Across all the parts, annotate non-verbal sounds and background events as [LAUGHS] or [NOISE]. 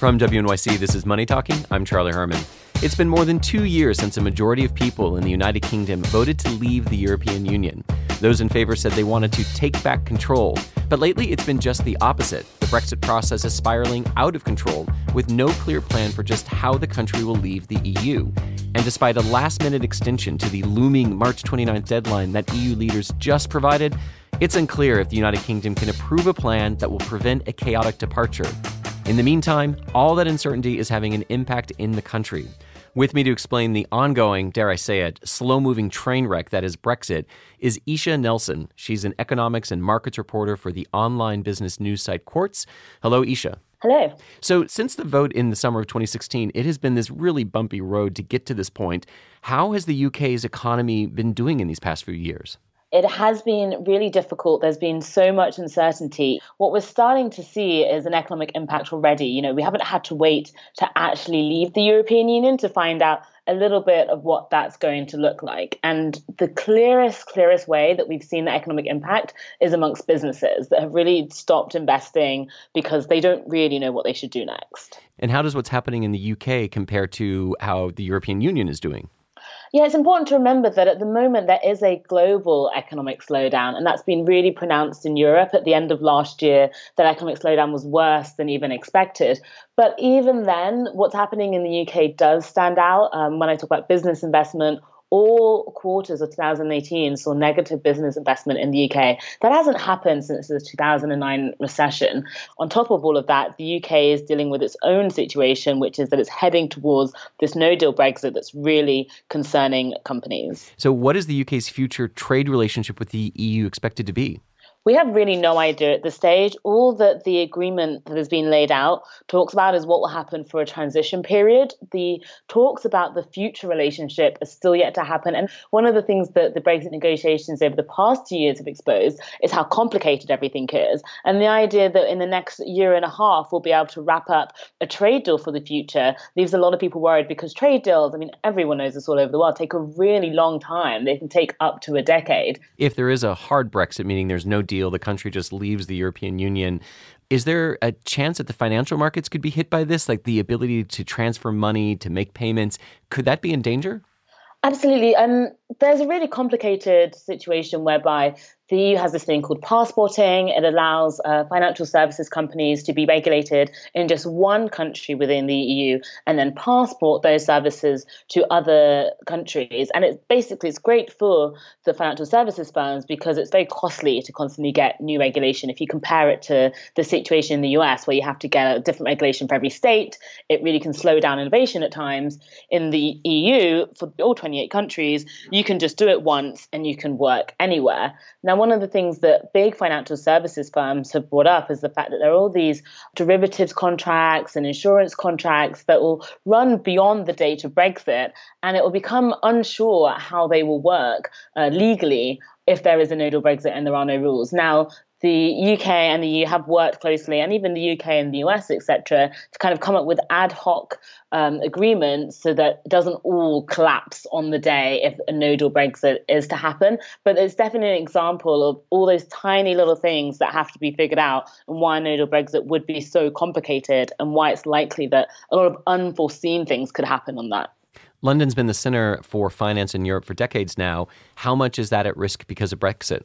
From WNYC, this is Money Talking. I'm Charlie Herman. It's been more than two years since a majority of people in the United Kingdom voted to leave the European Union. Those in favor said they wanted to take back control. But lately, it's been just the opposite. The Brexit process is spiraling out of control with no clear plan for just how the country will leave the EU. And despite a last minute extension to the looming March 29th deadline that EU leaders just provided, it's unclear if the United Kingdom can approve a plan that will prevent a chaotic departure. In the meantime, all that uncertainty is having an impact in the country. With me to explain the ongoing, dare I say it, slow moving train wreck that is Brexit is Eshe Nelson. She's an economics and markets reporter for the online business news site Quartz. Hello, Eshe. Hello. So, since the vote in the summer of 2016, it has been this really bumpy road to get to this point. How has the UK's economy been doing in these past few years? It has been really difficult. There's been so much uncertainty. What we're starting to see is an economic impact already. You know, we haven't had to wait to actually leave the European Union to find out a little bit of what that's going to look like. And the clearest, clearest way that we've seen the economic impact is amongst businesses that have really stopped investing because they don't really know what they should do next. And how does what's happening in the UK compare to how the European Union is doing? Yeah, it's important to remember that at the moment there is a global economic slowdown, and that's been really pronounced in Europe. At the end of last year, that economic slowdown was worse than even expected. But even then, what's happening in the UK does stand out. Um, when I talk about business investment all quarters of 2018 saw negative business investment in the UK. That hasn't happened since the 2009 recession. On top of all of that, the UK is dealing with its own situation, which is that it's heading towards this no deal Brexit that's really concerning companies. So, what is the UK's future trade relationship with the EU expected to be? We have really no idea at this stage. All that the agreement that has been laid out talks about is what will happen for a transition period. The talks about the future relationship are still yet to happen. And one of the things that the Brexit negotiations over the past two years have exposed is how complicated everything is. And the idea that in the next year and a half we'll be able to wrap up a trade deal for the future leaves a lot of people worried because trade deals, I mean, everyone knows this all over the world, take a really long time. They can take up to a decade. If there is a hard Brexit, meaning there's no deal, the country just leaves the European Union. Is there a chance that the financial markets could be hit by this? Like the ability to transfer money, to make payments? Could that be in danger? Absolutely. Um, there's a really complicated situation whereby the EU has this thing called passporting. It allows uh, financial services companies to be regulated in just one country within the EU and then passport those services to other countries. And it's basically it's great for the financial services firms because it's very costly to constantly get new regulation. If you compare it to the situation in the US where you have to get a different regulation for every state, it really can slow down innovation at times. In the EU, for all 28 countries, you can just do it once and you can work anywhere. Now, one of the things that big financial services firms have brought up is the fact that there are all these derivatives contracts and insurance contracts that will run beyond the date of Brexit, and it will become unsure how they will work uh, legally if there is a no deal Brexit and there are no rules. Now, the UK and the EU have worked closely, and even the UK and the US, etc., to kind of come up with ad hoc um, agreements so that it doesn't all collapse on the day if a no deal Brexit is to happen. But it's definitely an example of all those tiny little things that have to be figured out and why a no deal Brexit would be so complicated and why it's likely that a lot of unforeseen things could happen on that. London's been the center for finance in Europe for decades now. How much is that at risk because of Brexit?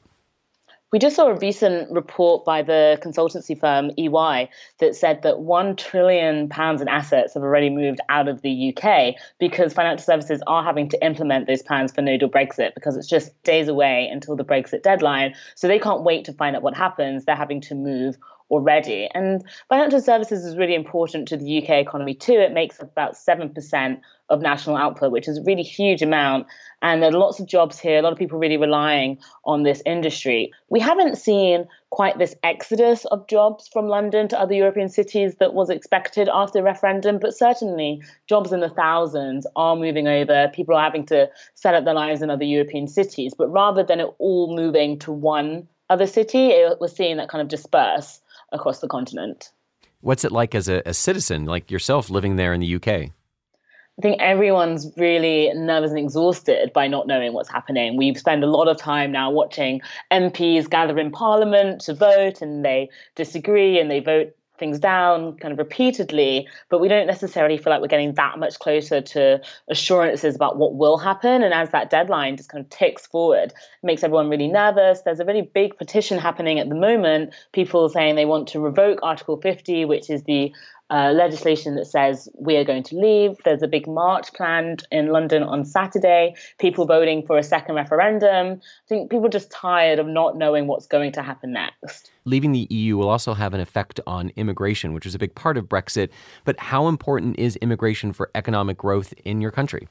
We just saw a recent report by the consultancy firm EY that said that one trillion pounds in assets have already moved out of the UK because financial services are having to implement those plans for no deal Brexit because it's just days away until the Brexit deadline. So they can't wait to find out what happens. They're having to move already. And financial services is really important to the UK economy too. It makes up about 7% of national output, which is a really huge amount. And there are lots of jobs here, a lot of people really relying on this industry. We haven't seen quite this exodus of jobs from London to other European cities that was expected after the referendum, but certainly jobs in the thousands are moving over. People are having to set up their lives in other European cities. But rather than it all moving to one other city, it, we're seeing that kind of disperse across the continent. What's it like as a, a citizen, like yourself, living there in the UK? I think everyone's really nervous and exhausted by not knowing what's happening. We spend a lot of time now watching MPs gather in Parliament to vote, and they disagree and they vote things down kind of repeatedly, but we don't necessarily feel like we're getting that much closer to assurances about what will happen. And as that deadline just kind of ticks forward, makes everyone really nervous. There's a really big petition happening at the moment, people saying they want to revoke Article 50, which is the uh, legislation that says we are going to leave. There's a big march planned in London on Saturday, people voting for a second referendum. I think people are just tired of not knowing what's going to happen next. Leaving the EU will also have an effect on immigration, which is a big part of Brexit. But how important is immigration for economic growth in your country?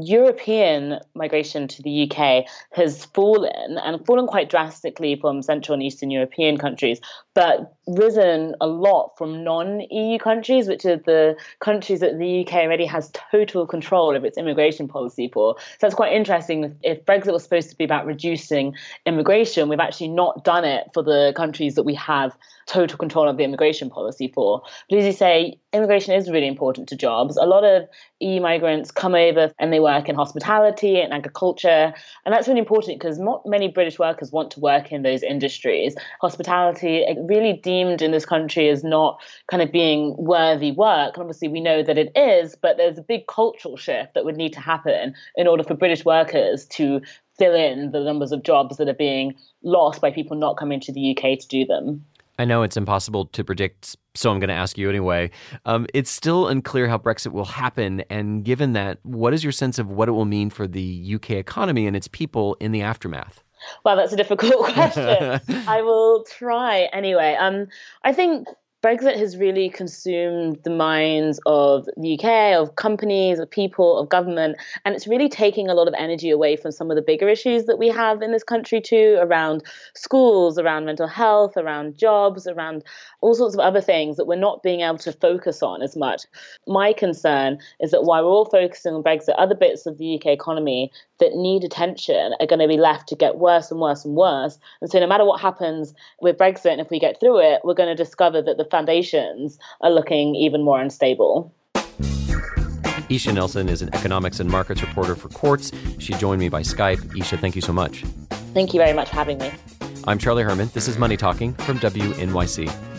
European migration to the UK has fallen and fallen quite drastically from Central and Eastern European countries, but risen a lot from non EU countries, which are the countries that the UK already has total control of its immigration policy for. So it's quite interesting. If Brexit was supposed to be about reducing immigration, we've actually not done it for the countries that we have total control of the immigration policy for. But as you say, immigration is really important to jobs. A lot of EU migrants come over and they work in hospitality and agriculture. And that's really important because not many British workers want to work in those industries. Hospitality, eh, really deemed in this country as not kind of being worthy work. And obviously, we know that it is, but there's a big cultural shift that would need to happen in order for British workers to fill in the numbers of jobs that are being lost by people not coming to the UK to do them. I know it's impossible to predict, so I'm going to ask you anyway. Um, it's still unclear how Brexit will happen. And given that, what is your sense of what it will mean for the UK economy and its people in the aftermath? Well, that's a difficult [LAUGHS] question. [LAUGHS] I will try anyway. Um, I think Brexit has really consumed the minds of the UK, of companies, of people, of government, and it's really taking a lot of energy away from some of the bigger issues that we have in this country too, around schools, around mental health, around jobs, around all sorts of other things that we're not being able to focus on as much. My concern is that while we're all focusing on Brexit, other bits of the UK economy that need attention are going to be left to get worse and worse and worse. And so, no matter what happens with Brexit, and if we get through it, we're going to discover that the foundations are looking even more unstable. Eshe Nelson is an economics and markets reporter for Quartz. She joined me by Skype. Eshe, thank you so much. Thank you very much for having me. I'm Charlie Herman. This is Money Talking from WNYC.